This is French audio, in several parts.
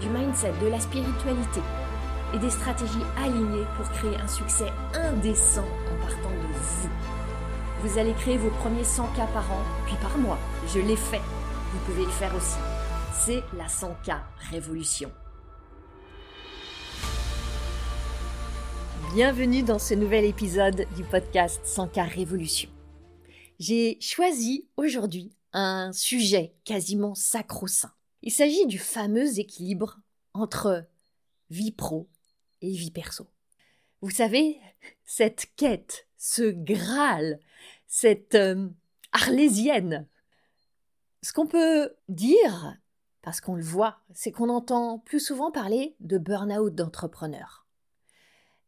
du mindset, de la spiritualité et des stratégies alignées pour créer un succès indécent en partant de vous. Vous allez créer vos premiers 100 k par an, puis par mois. Je l'ai fait. Vous pouvez le faire aussi. C'est la 100K Révolution. Bienvenue dans ce nouvel épisode du podcast 100K Révolution. J'ai choisi aujourd'hui un sujet quasiment sacro-saint. Il s'agit du fameux équilibre entre vie pro et vie perso. Vous savez, cette quête, ce Graal, cette euh, arlésienne. Ce qu'on peut dire, parce qu'on le voit, c'est qu'on entend plus souvent parler de burn-out d'entrepreneurs.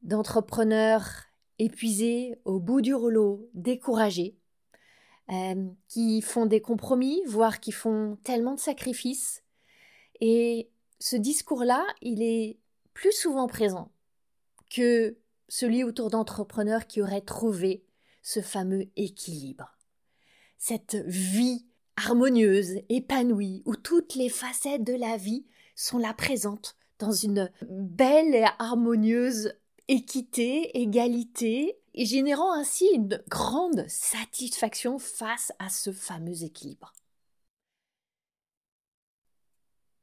D'entrepreneurs épuisés, au bout du rouleau, découragés, euh, qui font des compromis, voire qui font tellement de sacrifices. Et ce discours-là, il est plus souvent présent que celui autour d'entrepreneurs qui auraient trouvé ce fameux équilibre. Cette vie harmonieuse, épanouie, où toutes les facettes de la vie sont là présentes dans une belle et harmonieuse équité, égalité, et générant ainsi une grande satisfaction face à ce fameux équilibre.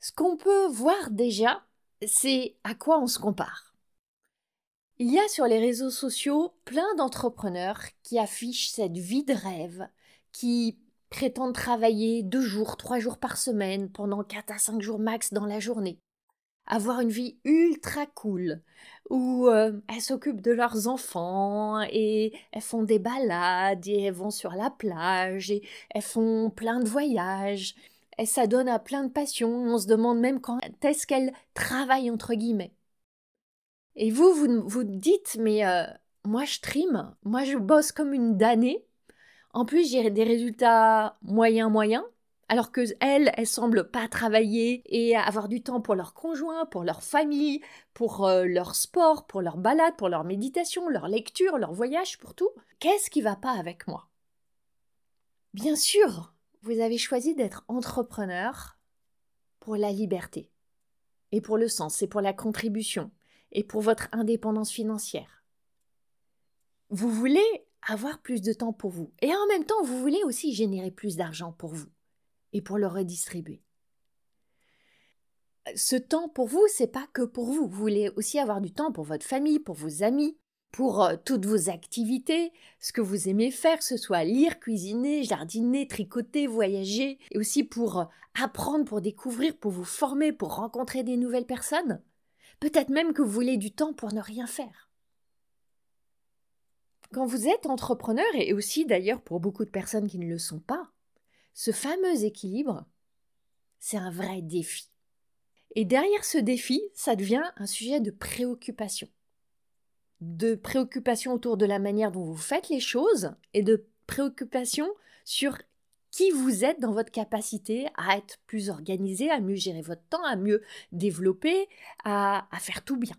Ce qu'on peut voir déjà, c'est à quoi on se compare. Il y a sur les réseaux sociaux plein d'entrepreneurs qui affichent cette vie de rêve, qui prétendent travailler deux jours, trois jours par semaine, pendant quatre à cinq jours max dans la journée, avoir une vie ultra cool, où euh, elles s'occupent de leurs enfants et elles font des balades et elles vont sur la plage et elles font plein de voyages. Elles s'adonnent à plein de passions. On se demande même quand est-ce qu'elles travaillent entre guillemets. Et vous, vous vous dites, mais euh, moi je trime, moi je bosse comme une damnée. En plus, j'ai des résultats moyens moyens alors que elles, elles semblent pas travailler et avoir du temps pour leur conjoint, pour leur famille, pour euh, leur sport, pour leur balade, pour leur méditation, leur lecture, leur voyage, pour tout. Qu'est-ce qui va pas avec moi? Bien sûr, vous avez choisi d'être entrepreneur pour la liberté et pour le sens et pour la contribution et pour votre indépendance financière. Vous voulez avoir plus de temps pour vous et en même temps vous voulez aussi générer plus d'argent pour vous et pour le redistribuer. Ce temps pour vous, c'est pas que pour vous. Vous voulez aussi avoir du temps pour votre famille, pour vos amis, pour euh, toutes vos activités, ce que vous aimez faire, ce soit lire, cuisiner, jardiner, tricoter, voyager, et aussi pour euh, apprendre, pour découvrir, pour vous former, pour rencontrer des nouvelles personnes. Peut-être même que vous voulez du temps pour ne rien faire. Quand vous êtes entrepreneur, et aussi d'ailleurs pour beaucoup de personnes qui ne le sont pas, ce fameux équilibre, c'est un vrai défi. Et derrière ce défi, ça devient un sujet de préoccupation. De préoccupation autour de la manière dont vous faites les choses et de préoccupation sur qui vous êtes dans votre capacité à être plus organisé, à mieux gérer votre temps, à mieux développer, à, à faire tout bien.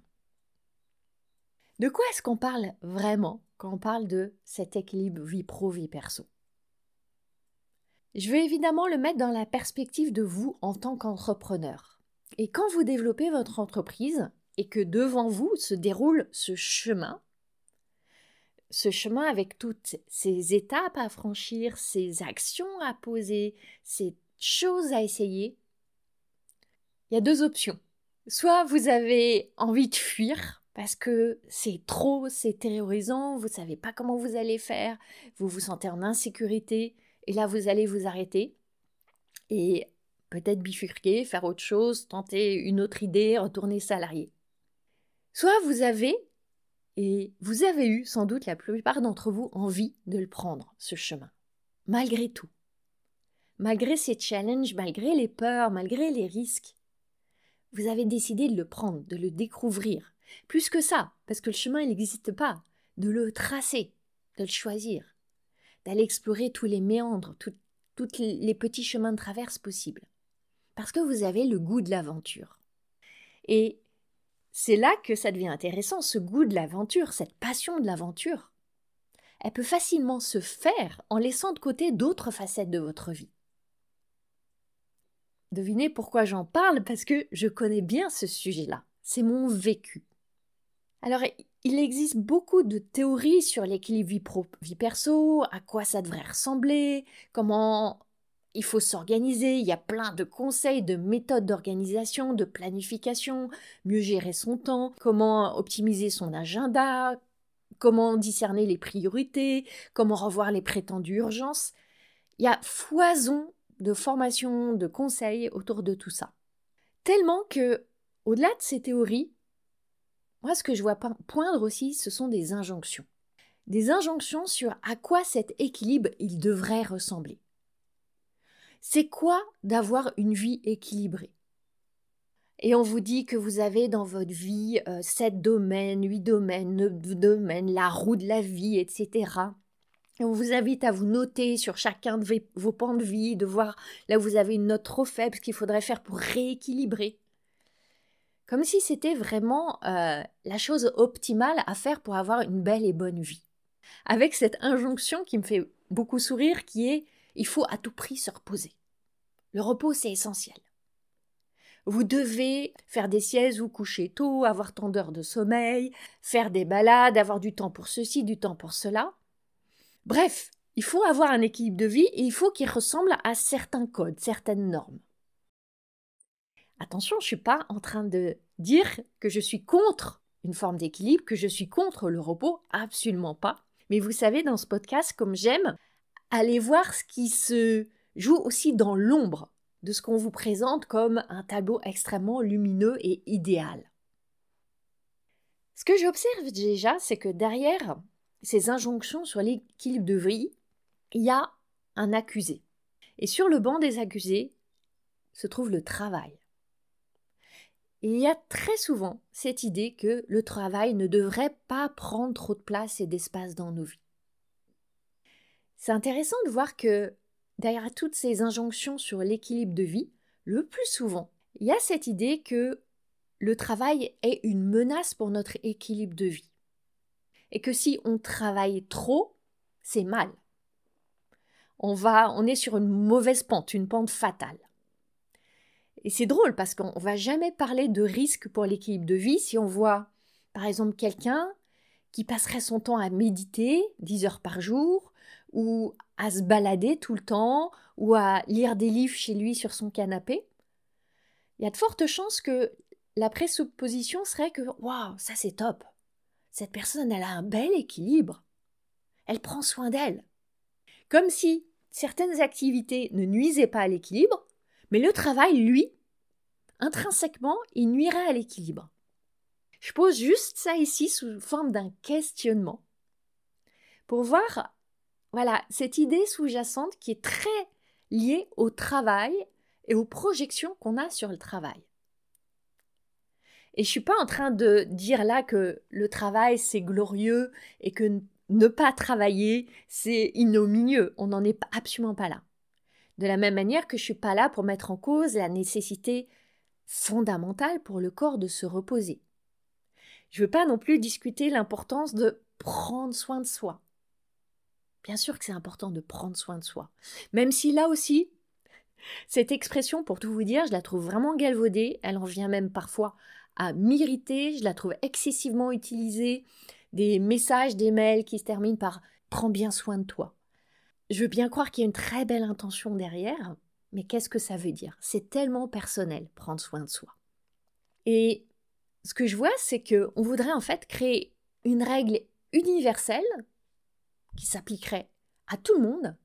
De quoi est-ce qu'on parle vraiment quand on parle de cet équilibre vie pro-vie perso? Je veux évidemment le mettre dans la perspective de vous en tant qu'entrepreneur. Et quand vous développez votre entreprise et que devant vous se déroule ce chemin, ce chemin avec toutes ces étapes à franchir, ces actions à poser, ces choses à essayer, il y a deux options. Soit vous avez envie de fuir parce que c'est trop, c'est terrorisant, vous ne savez pas comment vous allez faire, vous vous sentez en insécurité, et là, vous allez vous arrêter et peut-être bifurquer, faire autre chose, tenter une autre idée, retourner salarié. Soit vous avez, et vous avez eu sans doute la plupart d'entre vous envie de le prendre, ce chemin, malgré tout. Malgré ces challenges, malgré les peurs, malgré les risques, vous avez décidé de le prendre, de le découvrir. Plus que ça, parce que le chemin n'existe pas, de le tracer, de le choisir, d'aller explorer tous les méandres, tous les petits chemins de traverse possibles. Parce que vous avez le goût de l'aventure. Et c'est là que ça devient intéressant, ce goût de l'aventure, cette passion de l'aventure. Elle peut facilement se faire en laissant de côté d'autres facettes de votre vie. Devinez pourquoi j'en parle Parce que je connais bien ce sujet-là. C'est mon vécu. Alors, il existe beaucoup de théories sur l'équilibre vie perso, à quoi ça devrait ressembler, comment il faut s'organiser, il y a plein de conseils, de méthodes d'organisation, de planification, mieux gérer son temps, comment optimiser son agenda, comment discerner les priorités, comment revoir les prétendues urgences. Il y a foison de formations, de conseils autour de tout ça. Tellement que, au-delà de ces théories, moi ce que je vois poindre aussi, ce sont des injonctions. Des injonctions sur à quoi cet équilibre il devrait ressembler. C'est quoi d'avoir une vie équilibrée? Et on vous dit que vous avez dans votre vie euh, sept domaines, huit domaines, neuf domaines, la roue de la vie, etc. Et on vous invite à vous noter sur chacun de vos pans de vie, de voir là où vous avez une note trop faible, ce qu'il faudrait faire pour rééquilibrer. Comme si c'était vraiment euh, la chose optimale à faire pour avoir une belle et bonne vie. Avec cette injonction qui me fait beaucoup sourire qui est il faut à tout prix se reposer. Le repos, c'est essentiel. Vous devez faire des siestes, vous coucher tôt, avoir tant d'heures de sommeil, faire des balades, avoir du temps pour ceci, du temps pour cela. Bref, il faut avoir un équilibre de vie et il faut qu'il ressemble à certains codes, certaines normes. Attention, je ne suis pas en train de dire que je suis contre une forme d'équilibre, que je suis contre le repos, absolument pas. Mais vous savez, dans ce podcast, comme j'aime, aller voir ce qui se joue aussi dans l'ombre de ce qu'on vous présente comme un tableau extrêmement lumineux et idéal. Ce que j'observe déjà, c'est que derrière ces injonctions sur l'équilibre de vie, il y a un accusé. Et sur le banc des accusés se trouve le travail. Il y a très souvent cette idée que le travail ne devrait pas prendre trop de place et d'espace dans nos vies. C'est intéressant de voir que derrière toutes ces injonctions sur l'équilibre de vie, le plus souvent, il y a cette idée que le travail est une menace pour notre équilibre de vie. Et que si on travaille trop, c'est mal. On va, on est sur une mauvaise pente, une pente fatale. Et c'est drôle parce qu'on ne va jamais parler de risque pour l'équilibre de vie si on voit, par exemple, quelqu'un qui passerait son temps à méditer 10 heures par jour, ou à se balader tout le temps, ou à lire des livres chez lui sur son canapé, il y a de fortes chances que la présupposition serait que waouh, ça c'est top. Cette personne, elle a un bel équilibre. Elle prend soin d'elle. Comme si certaines activités ne nuisaient pas à l'équilibre, mais le travail, lui, intrinsèquement, il nuirait à l'équilibre. Je pose juste ça ici sous forme d'un questionnement pour voir voilà, cette idée sous-jacente qui est très liée au travail et aux projections qu'on a sur le travail. Et je suis pas en train de dire là que le travail c'est glorieux et que ne pas travailler c'est ignominieux. On n'en est absolument pas là. De la même manière que je suis pas là pour mettre en cause la nécessité fondamentale pour le corps de se reposer. Je veux pas non plus discuter l'importance de prendre soin de soi. Bien sûr que c'est important de prendre soin de soi. Même si là aussi, cette expression, pour tout vous dire, je la trouve vraiment galvaudée, elle en vient même parfois à m'irriter, je la trouve excessivement utilisée, des messages, des mails qui se terminent par prends bien soin de toi. Je veux bien croire qu'il y a une très belle intention derrière, mais qu'est-ce que ça veut dire? C'est tellement personnel, prendre soin de soi. Et ce que je vois, c'est qu'on voudrait en fait créer une règle universelle qui s'appliquerait à tout le monde,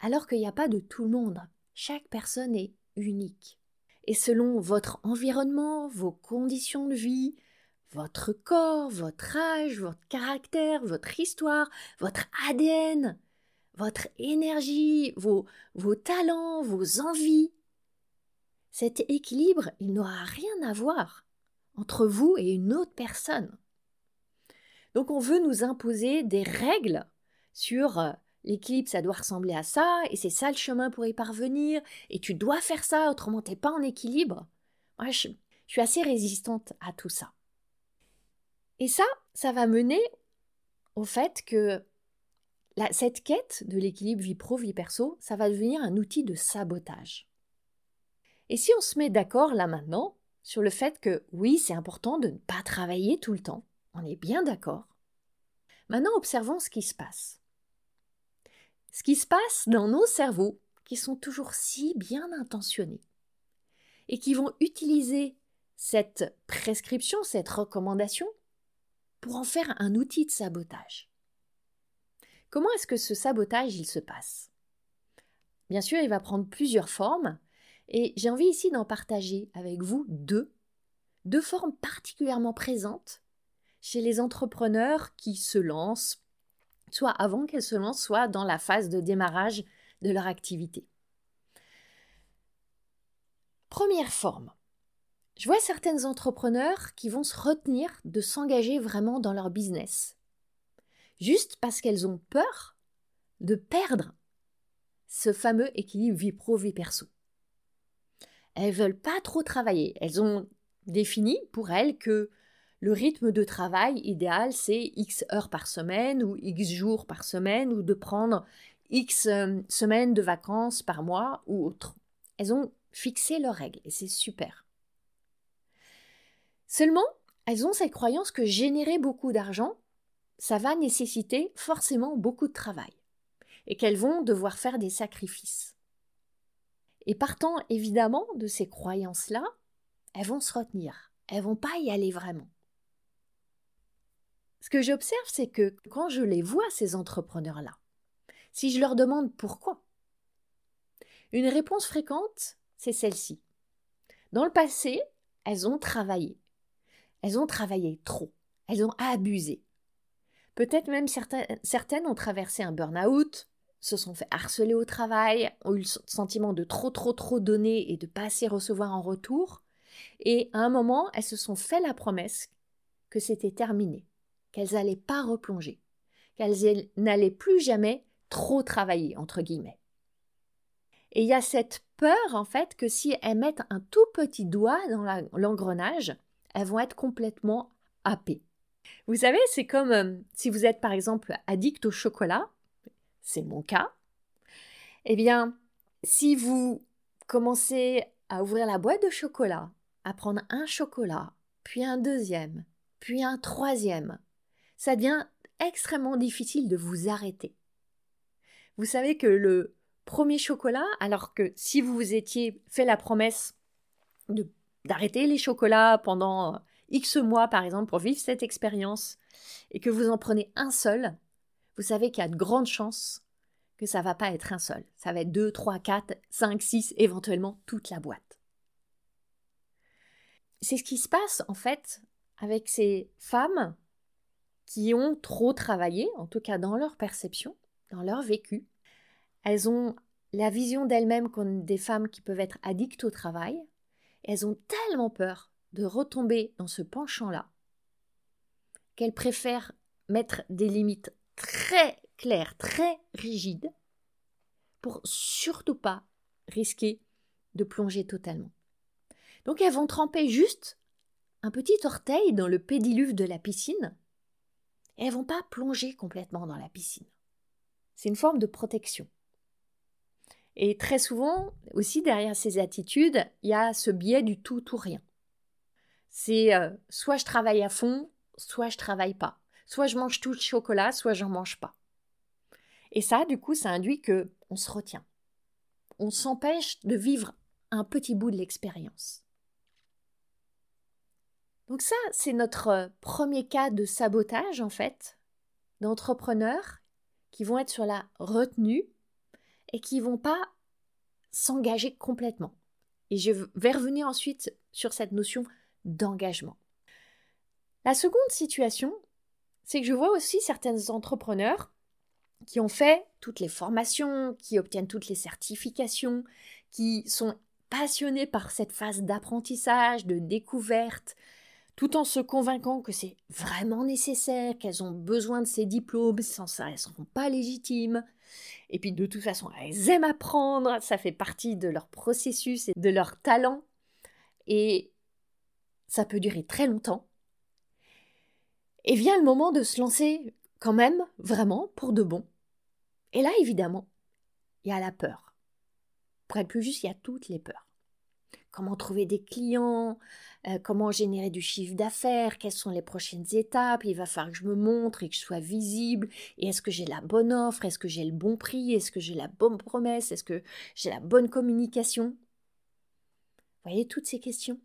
alors qu'il n'y a pas de tout le monde. Chaque personne est unique. Et selon votre environnement, vos conditions de vie, votre corps, votre âge, votre caractère, votre histoire, votre ADN, votre énergie, vos, talents, vos envies, cet équilibre, il n'aura rien à voir entre vous et une autre personne. Donc on veut nous imposer des règles sur euh, l'équilibre, ça doit ressembler à ça, et c'est ça le chemin pour y parvenir, et tu dois faire ça, autrement t'es pas en équilibre. Moi, je, je suis assez résistante à tout ça. Et ça, ça va mener au fait que cette quête de l'équilibre vie pro-vie perso, ça va devenir un outil de sabotage. Et si on se met d'accord là maintenant sur le fait que oui, c'est important de ne pas travailler tout le temps, on est bien d'accord. Maintenant, observons ce qui se passe. Ce qui se passe dans nos cerveaux, qui sont toujours si bien intentionnés, et qui vont utiliser cette prescription, cette recommandation, pour en faire un outil de sabotage. Comment est-ce que ce sabotage il se passe? Bien sûr, il va prendre plusieurs formes et j'ai envie ici d'en partager avec vous deux, deux formes particulièrement présentes chez les entrepreneurs qui se lancent, soit avant qu'elles se lancent, soit dans la phase de démarrage de leur activité. Première forme. Je vois certaines entrepreneurs qui vont se retenir de s'engager vraiment dans leur business juste parce qu'elles ont peur de perdre ce fameux équilibre vie pro-vie perso. Elles veulent pas trop travailler. Elles ont défini pour elles que le rythme de travail idéal, c'est X heures par semaine ou X jours par semaine ou de prendre X euh, semaines de vacances par mois ou autre. Elles ont fixé leurs règles et c'est super. Seulement, elles ont cette croyance que générer beaucoup d'argent, ça va nécessiter forcément beaucoup de travail et qu'elles vont devoir faire des sacrifices. Et partant évidemment de ces croyances-là, elles vont se retenir, elles vont pas y aller vraiment. Ce que j'observe, c'est que quand je les vois, ces entrepreneurs-là, si je leur demande pourquoi, une réponse fréquente, c'est celle-ci. Dans le passé, elles ont travaillé. Elles ont travaillé trop. Elles ont abusé. Peut-être même certaines, ont traversé un burn-out, se sont fait harceler au travail, ont eu le sentiment de trop trop trop donner et de pas assez recevoir en retour. Et à un moment, elles se sont fait la promesse que c'était terminé, qu'elles n'allaient pas replonger, qu'elles n'allaient plus jamais trop travailler, entre guillemets. Et il y a cette peur, en fait, que si elles mettent un tout petit doigt dans l'engrenage, elles vont être complètement happées. Vous savez, c'est comme euh, si vous êtes par exemple addict au chocolat, c'est mon cas. Eh bien, si vous commencez à ouvrir la boîte de chocolat, à prendre un chocolat, puis un deuxième, puis un troisième, ça devient extrêmement difficile de vous arrêter. Vous savez que le premier chocolat, alors que si vous vous étiez fait la promesse d'arrêter les chocolats pendant X mois, par exemple, pour vivre cette expérience, et que vous en prenez un seul, vous savez qu'il y a de grandes chances que ça va pas être un seul. Ça va être 2, 3, 4, 5, 6, éventuellement toute la boîte. C'est ce qui se passe, en fait, avec ces femmes qui ont trop travaillé, en tout cas dans leur perception, dans leur vécu. Elles ont la vision d'elles-mêmes comme des femmes qui peuvent être addictes au travail. elles ont tellement peur de retomber dans ce penchant-là, qu'elle préfère mettre des limites très claires, très rigides, pour surtout pas risquer de plonger totalement. Donc elles vont tremper juste un petit orteil dans le pédiluve de la piscine et elles vont pas plonger complètement dans la piscine. C'est une forme de protection. Et très souvent, aussi derrière ces attitudes, il y a ce biais du tout ou rien. C'est euh, soit je travaille à fond, soit je travaille pas. Soit je mange tout le chocolat, soit j'en mange pas. Et ça, du coup, ça induit que on se retient. On s'empêche de vivre un petit bout de l'expérience. Donc ça, c'est notre euh, premier cas de sabotage, en fait, d'entrepreneurs qui vont être sur la retenue et qui vont pas s'engager complètement. Et je vais revenir ensuite sur cette notion d'engagement. La seconde situation, c'est que je vois aussi certains entrepreneurs qui ont fait toutes les formations, qui obtiennent toutes les certifications, qui sont passionnées par cette phase d'apprentissage, de découverte, tout en se convainquant que c'est vraiment nécessaire, qu'elles ont besoin de ces diplômes, sans ça elles ne seront pas légitimes. Et puis de toute façon, elles aiment apprendre, ça fait partie de leur processus et de leur talent. Et ça peut durer très longtemps. Et vient le moment de se lancer quand même, vraiment, pour de bon. Et là, évidemment, il y a la peur. Pour être plus juste, il y a toutes les peurs comment trouver des clients, euh, comment générer du chiffre d'affaires, quelles sont les prochaines étapes, il va falloir que je me montre et que je sois visible, et est-ce que j'ai la bonne offre, est-ce que j'ai le bon prix, est-ce que j'ai la bonne promesse, est-ce que j'ai la bonne communication? Vous voyez toutes ces questions?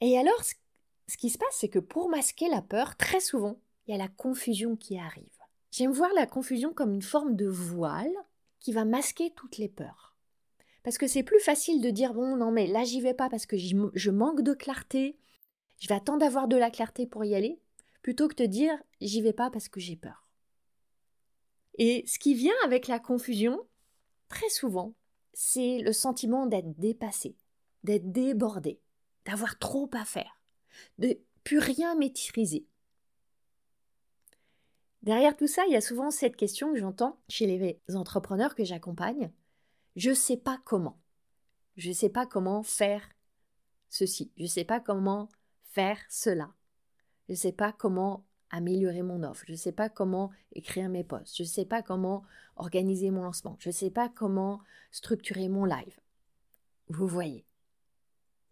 Et alors, ce qui se passe, c'est que pour masquer la peur, très souvent, il y a la confusion qui arrive. J'aime voir la confusion comme une forme de voile qui va masquer toutes les peurs. Parce que c'est plus facile de dire bon, non, mais là, j'y vais pas parce que je manque de clarté, je vais attendre d'avoir de la clarté pour y aller, plutôt que de dire j'y vais pas parce que j'ai peur. Et ce qui vient avec la confusion, très souvent, c'est le sentiment d'être dépassé, d'être débordé, d'avoir trop à faire, de plus rien maîtriser. Derrière tout ça, il y a souvent cette question que j'entends chez les entrepreneurs que j'accompagne. Je ne sais pas comment. Je ne sais pas comment faire ceci. Je ne sais pas comment faire cela. Je ne sais pas comment améliorer mon offre. Je ne sais pas comment écrire mes posts. Je ne sais pas comment organiser mon lancement. Je ne sais pas comment structurer mon live. Vous voyez.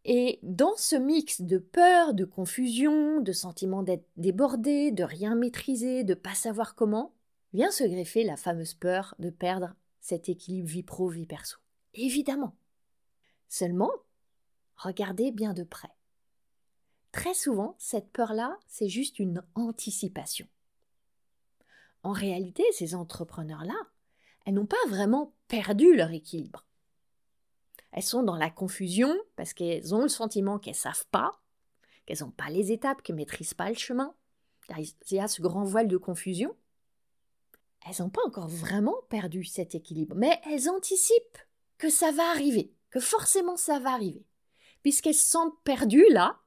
Et dans ce mix de peur, de confusion, de sentiment d'être débordé, de rien maîtriser, de pas savoir comment, vient se greffer la fameuse peur de perdre cet équilibre vie pro-vie perso. Évidemment. Seulement, regardez bien de près. Très souvent, cette peur-là, c'est juste une anticipation. En réalité, ces entrepreneurs-là, elles n'ont pas vraiment perdu leur équilibre. Elles sont dans la confusion parce qu'elles ont le sentiment qu'elles ne savent pas, qu'elles n'ont pas les étapes, qu'elles ne maîtrisent pas le chemin. Il y a ce grand voile de confusion elles n'ont pas encore vraiment perdu cet équilibre, mais elles anticipent que ça va arriver, que forcément ça va arriver. Puisqu'elles se sentent perdues là,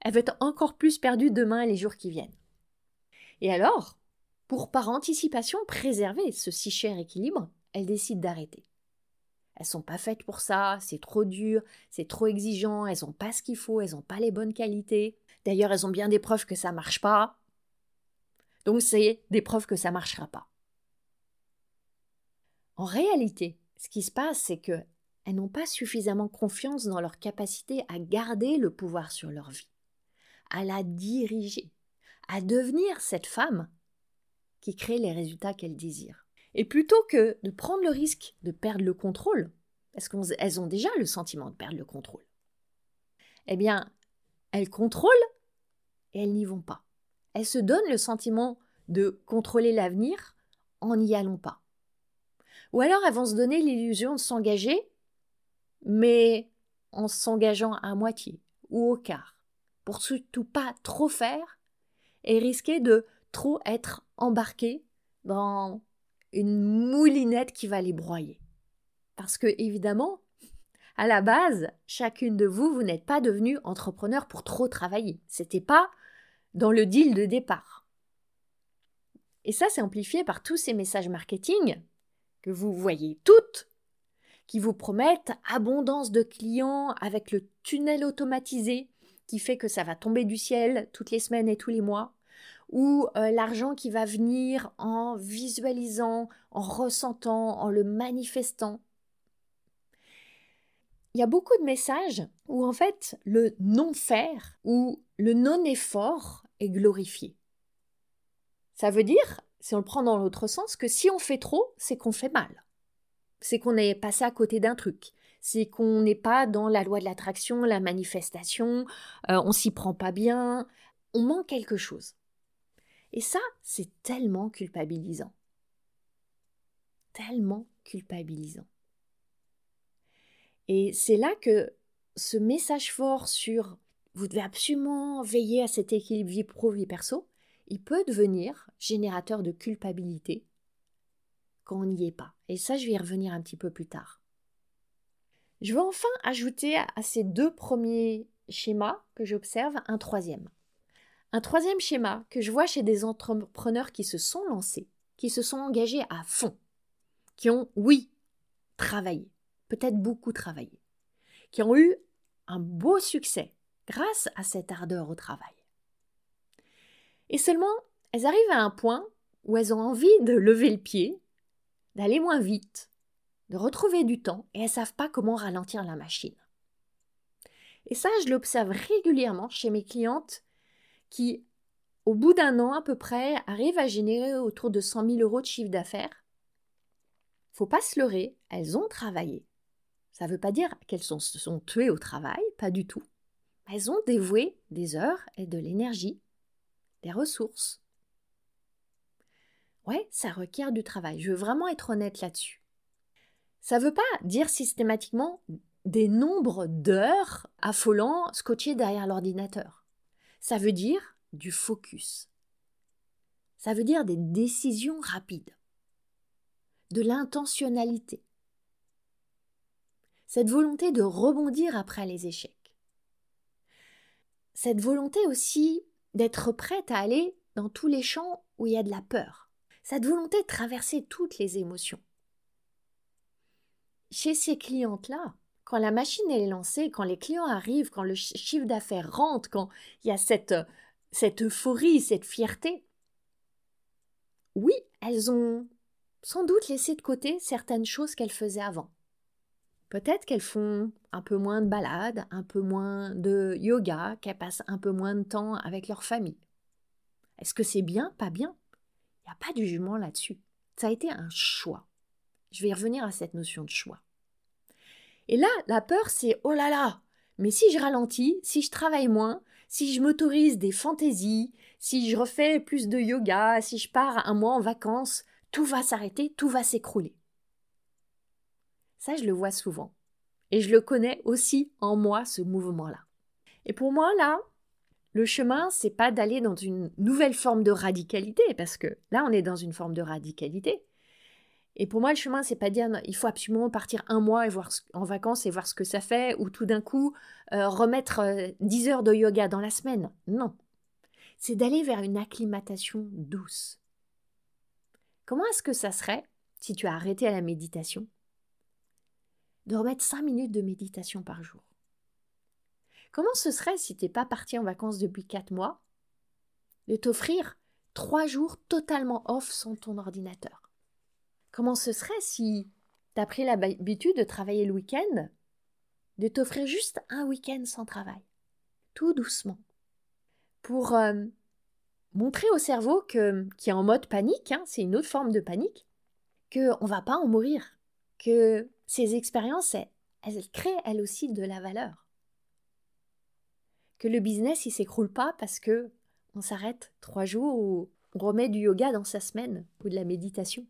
elles vont être encore plus perdues demain et les jours qui viennent. Et alors, pour par anticipation préserver ce si cher équilibre, elles décident d'arrêter. Elles sont pas faites pour ça, c'est trop dur, c'est trop exigeant, elles n'ont pas ce qu'il faut, elles n'ont pas les bonnes qualités. D'ailleurs, elles ont bien des preuves que ça marche pas. Donc c'est des preuves que ça marchera pas. En réalité, ce qui se passe, c'est que elles n'ont pas suffisamment confiance dans leur capacité à garder le pouvoir sur leur vie, à la diriger, à devenir cette femme qui crée les résultats qu'elles désirent. Et plutôt que de prendre le risque de perdre le contrôle, parce qu'elles ont déjà le sentiment de perdre le contrôle, eh bien, elles contrôlent et elles n'y vont pas. Elles se donnent le sentiment de contrôler l'avenir en n'y allant pas. Ou alors elles vont se donner l'illusion de s'engager, mais en s'engageant à moitié ou au quart, pour surtout pas trop faire et risquer de trop être embarqué dans une moulinette qui va les broyer. Parce que, évidemment, à la base, chacune de vous, vous n'êtes pas devenu entrepreneur pour trop travailler. C'était pas dans le deal de départ. Et ça, c'est amplifié par tous ces messages marketing que vous voyez toutes, qui vous promettent abondance de clients avec le tunnel automatisé qui fait que ça va tomber du ciel toutes les semaines et tous les mois, ou euh, l'argent qui va venir en visualisant, en ressentant, en le manifestant. Il y a beaucoup de messages où en fait le non-faire ou le non-effort est glorifié. Ça veut dire si on le prend dans l'autre sens, que si on fait trop, c'est qu'on fait mal. C'est qu'on est passé à côté d'un truc. C'est qu'on n'est pas dans la loi de l'attraction, la manifestation, euh, on s'y prend pas bien, on manque quelque chose. Et ça, c'est tellement culpabilisant. Tellement culpabilisant. Et c'est là que ce message fort sur vous devez absolument veiller à cet équilibre vie pro-vie perso, il peut devenir générateur de culpabilité quand on n'y est pas. Et ça, je vais y revenir un petit peu plus tard. Je veux enfin ajouter à ces deux premiers schémas que j'observe un troisième. Un troisième schéma que je vois chez des entrepreneurs qui se sont lancés, qui se sont engagés à fond, qui ont, oui, travaillé, peut-être beaucoup travaillé, qui ont eu un beau succès grâce à cette ardeur au travail. Et seulement, elles arrivent à un point où elles ont envie de lever le pied, d'aller moins vite, de retrouver du temps, et elles ne savent pas comment ralentir la machine. Et ça, je l'observe régulièrement chez mes clientes qui, au bout d'un an à peu près, arrivent à générer autour de 100 000 euros de chiffre d'affaires. Faut pas se leurrer, elles ont travaillé. Ça ne veut pas dire qu'elles se sont tuées au travail, pas du tout. Elles ont dévoué des heures et de l'énergie, des ressources. Ouais, ça requiert du travail. Je veux vraiment être honnête là-dessus. Ça ne veut pas dire systématiquement des nombres d'heures affolants scotchés derrière l'ordinateur. Ça veut dire du focus. Ça veut dire des décisions rapides, de l'intentionnalité, cette volonté de rebondir après les échecs, cette volonté aussi d'être prête à aller dans tous les champs où il y a de la peur, cette volonté de traverser toutes les émotions. Chez ces clientes-là, quand la machine est lancée, quand les clients arrivent, quand le chiffre d'affaires rentre, quand il y a cette, cette euphorie, cette fierté, oui, elles ont sans doute laissé de côté certaines choses qu'elles faisaient avant. Peut-être qu'elles font un peu moins de balades, un peu moins de yoga, qu'elles passent un peu moins de temps avec leur famille. Est-ce que c'est bien, pas bien Il n'y a pas de jugement là-dessus. Ça a été un choix. Je vais revenir à cette notion de choix. Et là, la peur, c'est oh là là, mais si je ralentis, si je travaille moins, si je m'autorise des fantaisies, si je refais plus de yoga, si je pars un mois en vacances, tout va s'arrêter, tout va s'écrouler. Ça, je le vois souvent. Et je le connais aussi en moi, ce mouvement-là. Et pour moi, là, le chemin, c'est pas d'aller dans une nouvelle forme de radicalité, parce que là, on est dans une forme de radicalité. Et pour moi, le chemin, c'est pas dire il faut absolument partir un mois et voir en vacances et voir ce que ça fait, ou tout d'un coup euh, remettre 10 euh, heures de yoga dans la semaine. Non. C'est d'aller vers une acclimatation douce. Comment est-ce que ça serait si tu as arrêté à la méditation? De remettre 5 minutes de méditation par jour. Comment ce serait si tu n'es pas parti en vacances depuis 4 mois De t'offrir 3 jours totalement off sans ton ordinateur? Comment ce serait si tu as pris l'habitude de travailler le week-end, de t'offrir juste un week-end sans travail, tout doucement, pour euh, montrer au cerveau que, qui est en mode panique, hein, c'est une autre forme de panique, qu'on ne va pas en mourir, que ces expériences, elles, créent elles aussi de la valeur. Que le business, il s'écroule pas parce que on s'arrête trois jours ou on remet du yoga dans sa semaine ou de la méditation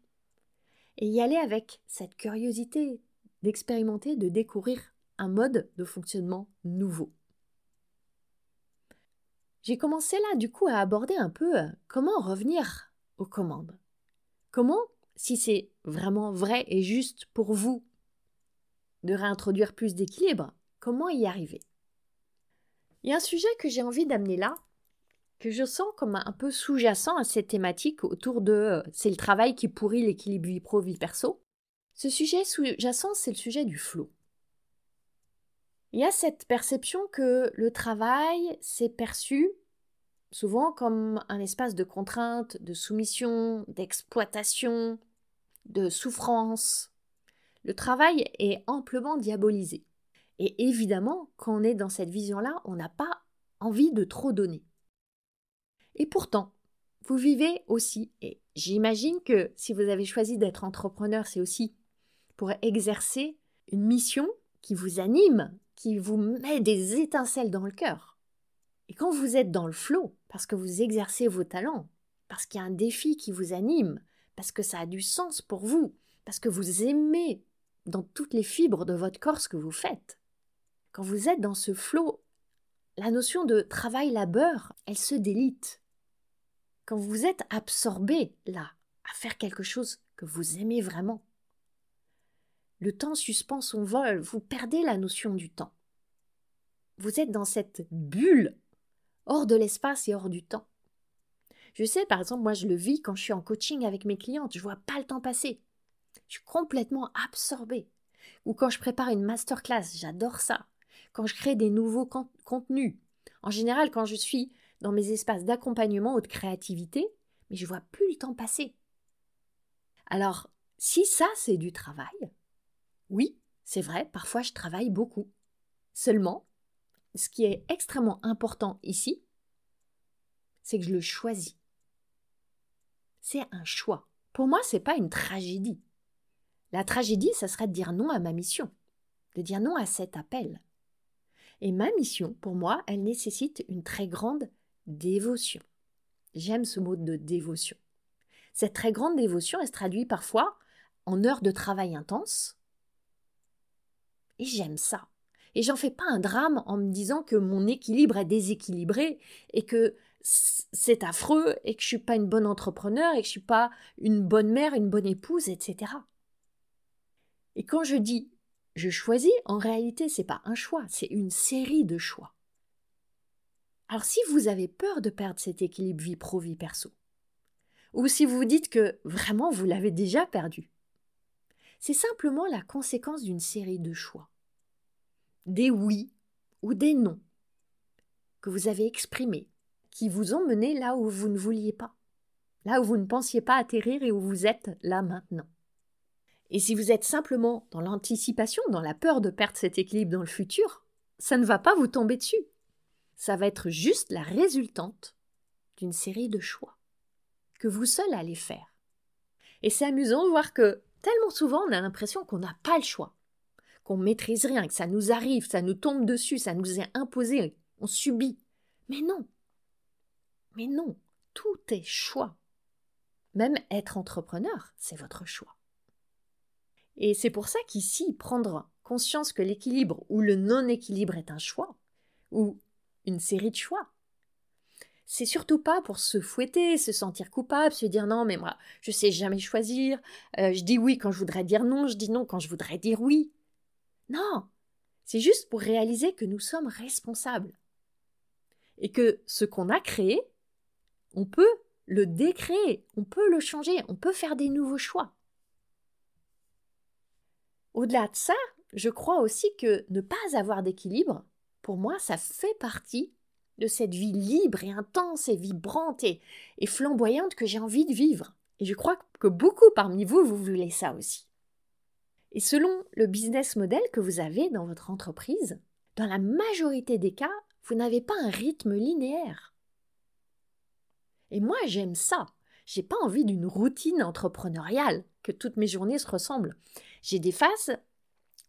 et y aller avec cette curiosité d'expérimenter, de découvrir un mode de fonctionnement nouveau. J'ai commencé là du coup à aborder un peu euh, comment revenir aux commandes. Comment, si c'est vraiment vrai et juste pour vous de réintroduire plus d'équilibre, comment y arriver? Il y a un sujet que j'ai envie d'amener là, que je sens comme un peu sous-jacent à cette thématique autour de euh, c'est le travail qui pourrit l'équilibre vie pro-vie perso. Ce sujet sous-jacent, c'est le sujet du flot. Il y a cette perception que le travail, c'est perçu souvent comme un espace de contrainte, de soumission, d'exploitation, de souffrance. Le travail est amplement diabolisé. Et évidemment, quand on est dans cette vision-là, on n'a pas envie de trop donner. Et pourtant, vous vivez aussi, et j'imagine que si vous avez choisi d'être entrepreneur, c'est aussi pour exercer une mission qui vous anime, qui vous met des étincelles dans le cœur. Et quand vous êtes dans le flot, parce que vous exercez vos talents, parce qu'il y a un défi qui vous anime, parce que ça a du sens pour vous, parce que vous aimez dans toutes les fibres de votre corps ce que vous faites, quand vous êtes dans ce flot, la notion de travail-labeur, elle se délite quand vous êtes absorbé là, à faire quelque chose que vous aimez vraiment, le temps suspend son vol, vous perdez la notion du temps. Vous êtes dans cette bulle, hors de l'espace et hors du temps. Je sais, par exemple, moi je le vis quand je suis en coaching avec mes clientes, je vois pas le temps passer. Je suis complètement absorbée. Ou quand je prépare une masterclass, j'adore ça. Quand je crée des nouveaux contenus. En général, quand je suis dans mes espaces d'accompagnement ou de créativité, mais je vois plus le temps passer. Alors, si ça c'est du travail, oui, c'est vrai, parfois je travaille beaucoup. Seulement, ce qui est extrêmement important ici, c'est que je le choisis. C'est un choix. Pour moi, c'est pas une tragédie. La tragédie, ça serait de dire non à ma mission, de dire non à cet appel. Et ma mission, pour moi, elle nécessite une très grande dévotion. J'aime ce mot de dévotion. Cette très grande dévotion, elle se traduit parfois en heures de travail intense. Et j'aime ça. Et j'en fais pas un drame en me disant que mon équilibre est déséquilibré et que c'est affreux et que je suis pas une bonne entrepreneur et que je suis pas une bonne mère, une bonne épouse, etc. Et quand je dis je choisis, en réalité, c'est pas un choix, c'est une série de choix. Alors si vous avez peur de perdre cet équilibre vie pro-vie perso, ou si vous vous dites que vraiment vous l'avez déjà perdu, c'est simplement la conséquence d'une série de choix. Des oui ou des non que vous avez exprimés, qui vous ont mené là où vous ne vouliez pas, là où vous ne pensiez pas atterrir et où vous êtes là maintenant. Et si vous êtes simplement dans l'anticipation, dans la peur de perdre cet équilibre dans le futur, ça ne va pas vous tomber dessus. Ça va être juste la résultante d'une série de choix que vous seul allez faire. Et c'est amusant de voir que tellement souvent on a l'impression qu'on n'a pas le choix, qu'on maîtrise rien, que ça nous arrive, ça nous tombe dessus, ça nous est imposé, on subit. Mais non. Mais non, tout est choix. Même être entrepreneur, c'est votre choix. Et c'est pour ça qu'ici, prendre conscience que l'équilibre ou le non-équilibre est un choix, ou une série de choix, c'est surtout pas pour se fouetter, se sentir coupable, se dire non, mais moi, je sais jamais choisir, euh, je dis oui quand je voudrais dire non, je dis non quand je voudrais dire oui. Non, c'est juste pour réaliser que nous sommes responsables. Et que ce qu'on a créé, on peut le décréer, on peut le changer, on peut faire des nouveaux choix. Au-delà de ça, je crois aussi que ne pas avoir d'équilibre, pour moi, ça fait partie de cette vie libre et intense et vibrante et, flamboyante que j'ai envie de vivre. Et je crois que beaucoup parmi vous, vous voulez ça aussi. Et selon le business model que vous avez dans votre entreprise, dans la majorité des cas, vous n'avez pas un rythme linéaire. Et moi, j'aime ça. J'ai pas envie d'une routine entrepreneuriale, que toutes mes journées se ressemblent. J'ai des phases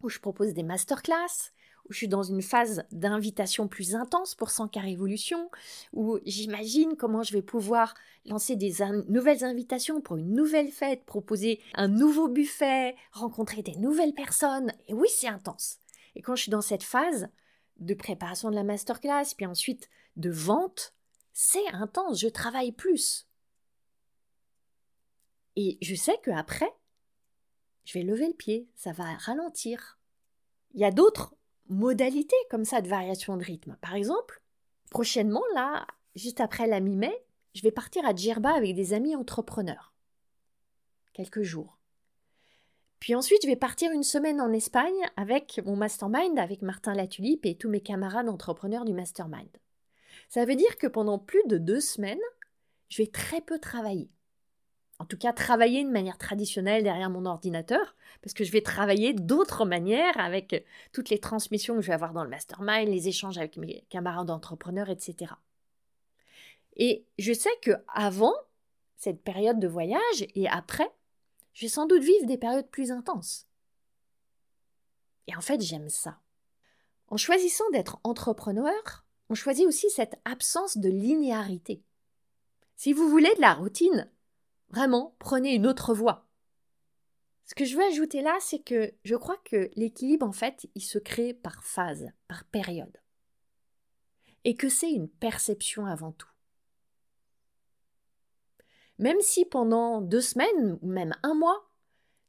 où je propose des masterclass, où je suis dans une phase d'invitation plus intense pour 100 cas révolution, où j'imagine comment je vais pouvoir lancer des nouvelles invitations pour une nouvelle fête, proposer un nouveau buffet, rencontrer des nouvelles personnes. Et oui, c'est intense. Et quand je suis dans cette phase de préparation de la masterclass, puis ensuite de vente, c'est intense, je travaille plus. Et je sais qu'après, je vais lever le pied, ça va ralentir. Il y a d'autres modalités comme ça de variation de rythme. Par exemple, prochainement, là, juste après la mi-mai, je vais partir à Djerba avec des amis entrepreneurs. Quelques jours. Puis ensuite, je vais partir une semaine en Espagne avec mon mastermind, avec Martin Latulipe et tous mes camarades entrepreneurs du mastermind. Ça veut dire que pendant plus de deux semaines, je vais très peu travailler en tout cas travailler de manière traditionnelle derrière mon ordinateur, parce que je vais travailler d'autres manières avec toutes les transmissions que je vais avoir dans le mastermind, les échanges avec mes camarades d'entrepreneurs, etc. Et je sais que avant cette période de voyage et après, je vais sans doute vivre des périodes plus intenses. Et en fait, j'aime ça. En choisissant d'être entrepreneur, on choisit aussi cette absence de linéarité. Si vous voulez de la routine, Vraiment, prenez une autre voie. Ce que je veux ajouter là, c'est que je crois que l'équilibre, en fait, il se crée par phase, par période. Et que c'est une perception avant tout. Même si pendant deux semaines ou même un mois,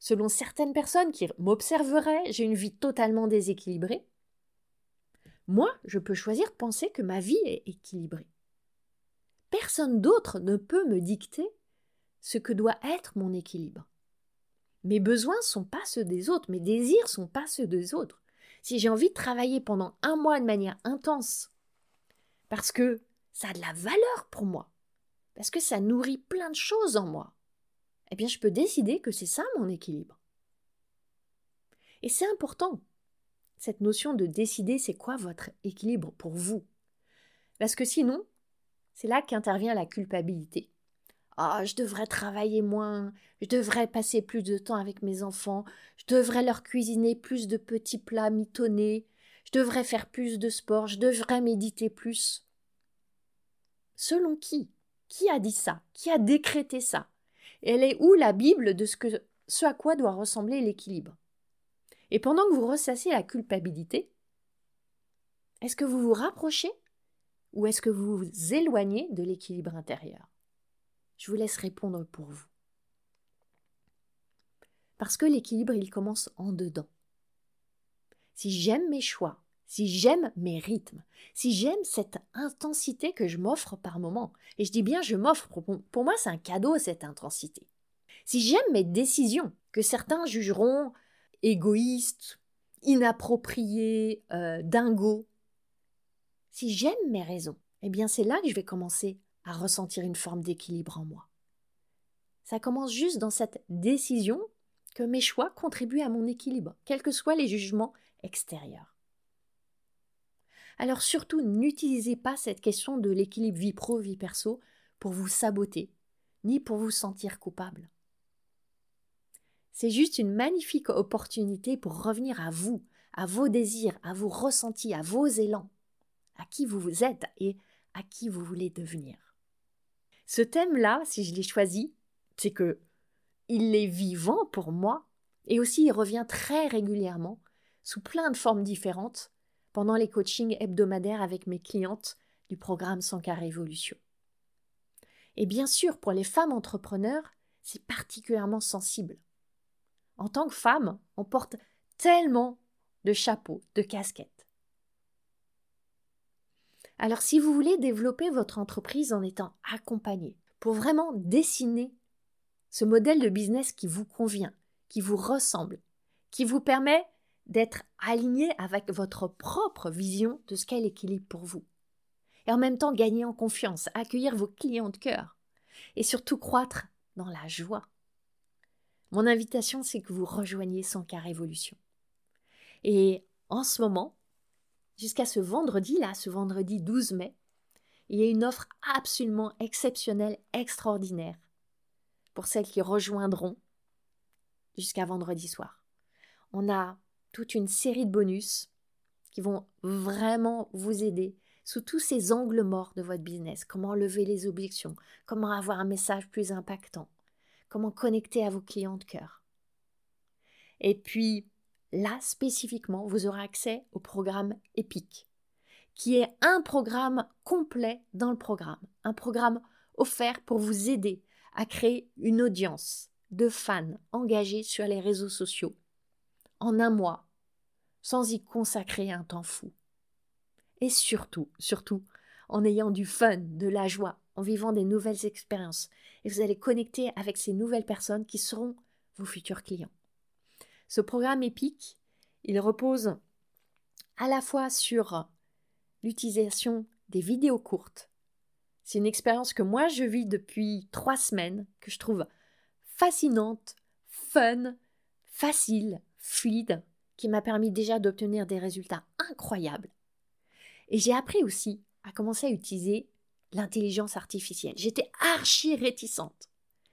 selon certaines personnes qui m'observeraient, j'ai une vie totalement déséquilibrée. Moi, je peux choisir de penser que ma vie est équilibrée. Personne d'autre ne peut me dicter ce que doit être mon équilibre. Mes besoins ne sont pas ceux des autres, mes désirs ne sont pas ceux des autres. Si j'ai envie de travailler pendant un mois de manière intense, parce que ça a de la valeur pour moi, parce que ça nourrit plein de choses en moi, eh bien je peux décider que c'est ça mon équilibre. Et c'est important, cette notion de décider c'est quoi votre équilibre pour vous. Parce que sinon, c'est là qu'intervient la culpabilité. Ah, je devrais travailler moins, je devrais passer plus de temps avec mes enfants, je devrais leur cuisiner plus de petits plats mitonnés, je devrais faire plus de sport, je devrais méditer plus. Selon qui? Qui a dit ça? Qui a décrété ça? Elle est où la Bible de ce, que, ce à quoi doit ressembler l'équilibre? Et pendant que vous ressassez la culpabilité, est-ce que vous vous rapprochez ou est-ce que vous vous éloignez de l'équilibre intérieur? Je vous laisse répondre pour vous. Parce que l'équilibre, il commence en dedans. Si j'aime mes choix, si j'aime mes rythmes, si j'aime cette intensité que je m'offre par moment, et je dis bien je m'offre, pour moi c'est un cadeau cette intensité. Si j'aime mes décisions, que certains jugeront égoïstes, inappropriées, euh, si j'aime mes raisons, eh bien c'est là que je vais commencer à ressentir une forme d'équilibre en moi. Ça commence juste dans cette décision que mes choix contribuent à mon équilibre, quels que soient les jugements extérieurs. Alors surtout, n'utilisez pas cette question de l'équilibre vie pro-vie perso pour vous saboter, ni pour vous sentir coupable. C'est juste une magnifique opportunité pour revenir à vous, à vos désirs, à vos ressentis, à vos élans, à qui vous êtes et à qui vous voulez devenir. Ce thème-là, si je l'ai choisi, c'est que il est vivant pour moi et aussi il revient très régulièrement sous plein de formes différentes pendant les coachings hebdomadaires avec mes clientes du programme Sankar Révolution. Et bien sûr, pour les femmes entrepreneurs, c'est particulièrement sensible. En tant que femme, on porte tellement de chapeaux, de casquettes. Alors si vous voulez développer votre entreprise en étant accompagné, pour vraiment dessiner ce modèle de business qui vous convient, qui vous ressemble, qui vous permet d'être aligné avec votre propre vision de ce qu'est l'équilibre pour vous. Et en même temps gagner en confiance, accueillir vos clients de cœur et surtout croître dans la joie. Mon invitation, c'est que vous rejoigniez Sanka Révolution. Et en ce moment, jusqu'à ce vendredi-là, ce vendredi 12 mai, il y a une offre absolument exceptionnelle, extraordinaire, pour celles qui rejoindront jusqu'à vendredi soir. On a toute une série de bonus qui vont vraiment vous aider sous tous ces angles morts de votre business. Comment lever les objections, comment avoir un message plus impactant, comment connecter à vos clients de cœur. Et puis, Là, spécifiquement, vous aurez accès au programme EPIC, qui est un programme complet dans le programme, un programme offert pour vous aider à créer une audience de fans engagés sur les réseaux sociaux en un mois, sans y consacrer un temps fou. Et surtout, surtout, en ayant du fun, de la joie, en vivant des nouvelles expériences, et vous allez connecter avec ces nouvelles personnes qui seront vos futurs clients. Ce programme épique, il repose à la fois sur l'utilisation des vidéos courtes. C'est une expérience que moi je vis depuis trois semaines, que je trouve fascinante, fun, facile, fluide, qui m'a permis déjà d'obtenir des résultats incroyables. Et j'ai appris aussi à commencer à utiliser l'intelligence artificielle. J'étais archi réticente.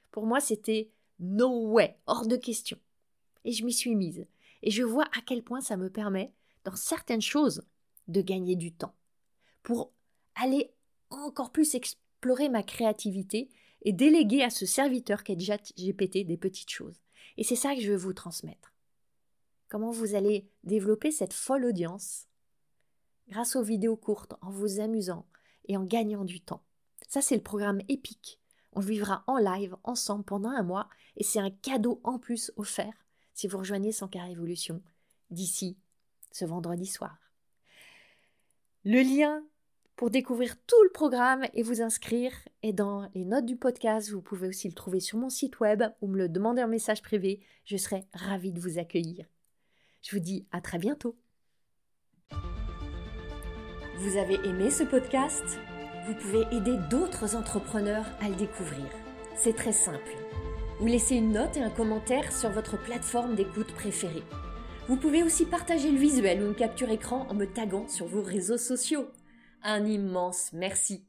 Pour moi, c'était no way, hors de question. Et je m'y suis mise. Et je vois à quel point ça me permet, dans certaines choses, de gagner du temps. Pour aller encore plus explorer ma créativité et déléguer à ce serviteur qui est déjà GPT des petites choses. Et c'est ça que je veux vous transmettre. Comment vous allez développer cette folle audience grâce aux vidéos courtes, en vous amusant et en gagnant du temps. Ça, c'est le programme épique. On vivra en live ensemble pendant un mois et c'est un cadeau en plus offert si vous rejoignez son car évolution d'ici ce vendredi soir. Le lien pour découvrir tout le programme et vous inscrire est dans les notes du podcast. Vous pouvez aussi le trouver sur mon site web ou me le demander en message privé. Je serai ravie de vous accueillir. Je vous dis à très bientôt. Vous avez aimé ce podcast? Vous pouvez aider d'autres entrepreneurs à le découvrir. C'est très simple. Vous laissez une note et un commentaire sur votre plateforme d'écoute préférée. Vous pouvez aussi partager le visuel ou une capture écran en me taguant sur vos réseaux sociaux. Un immense merci.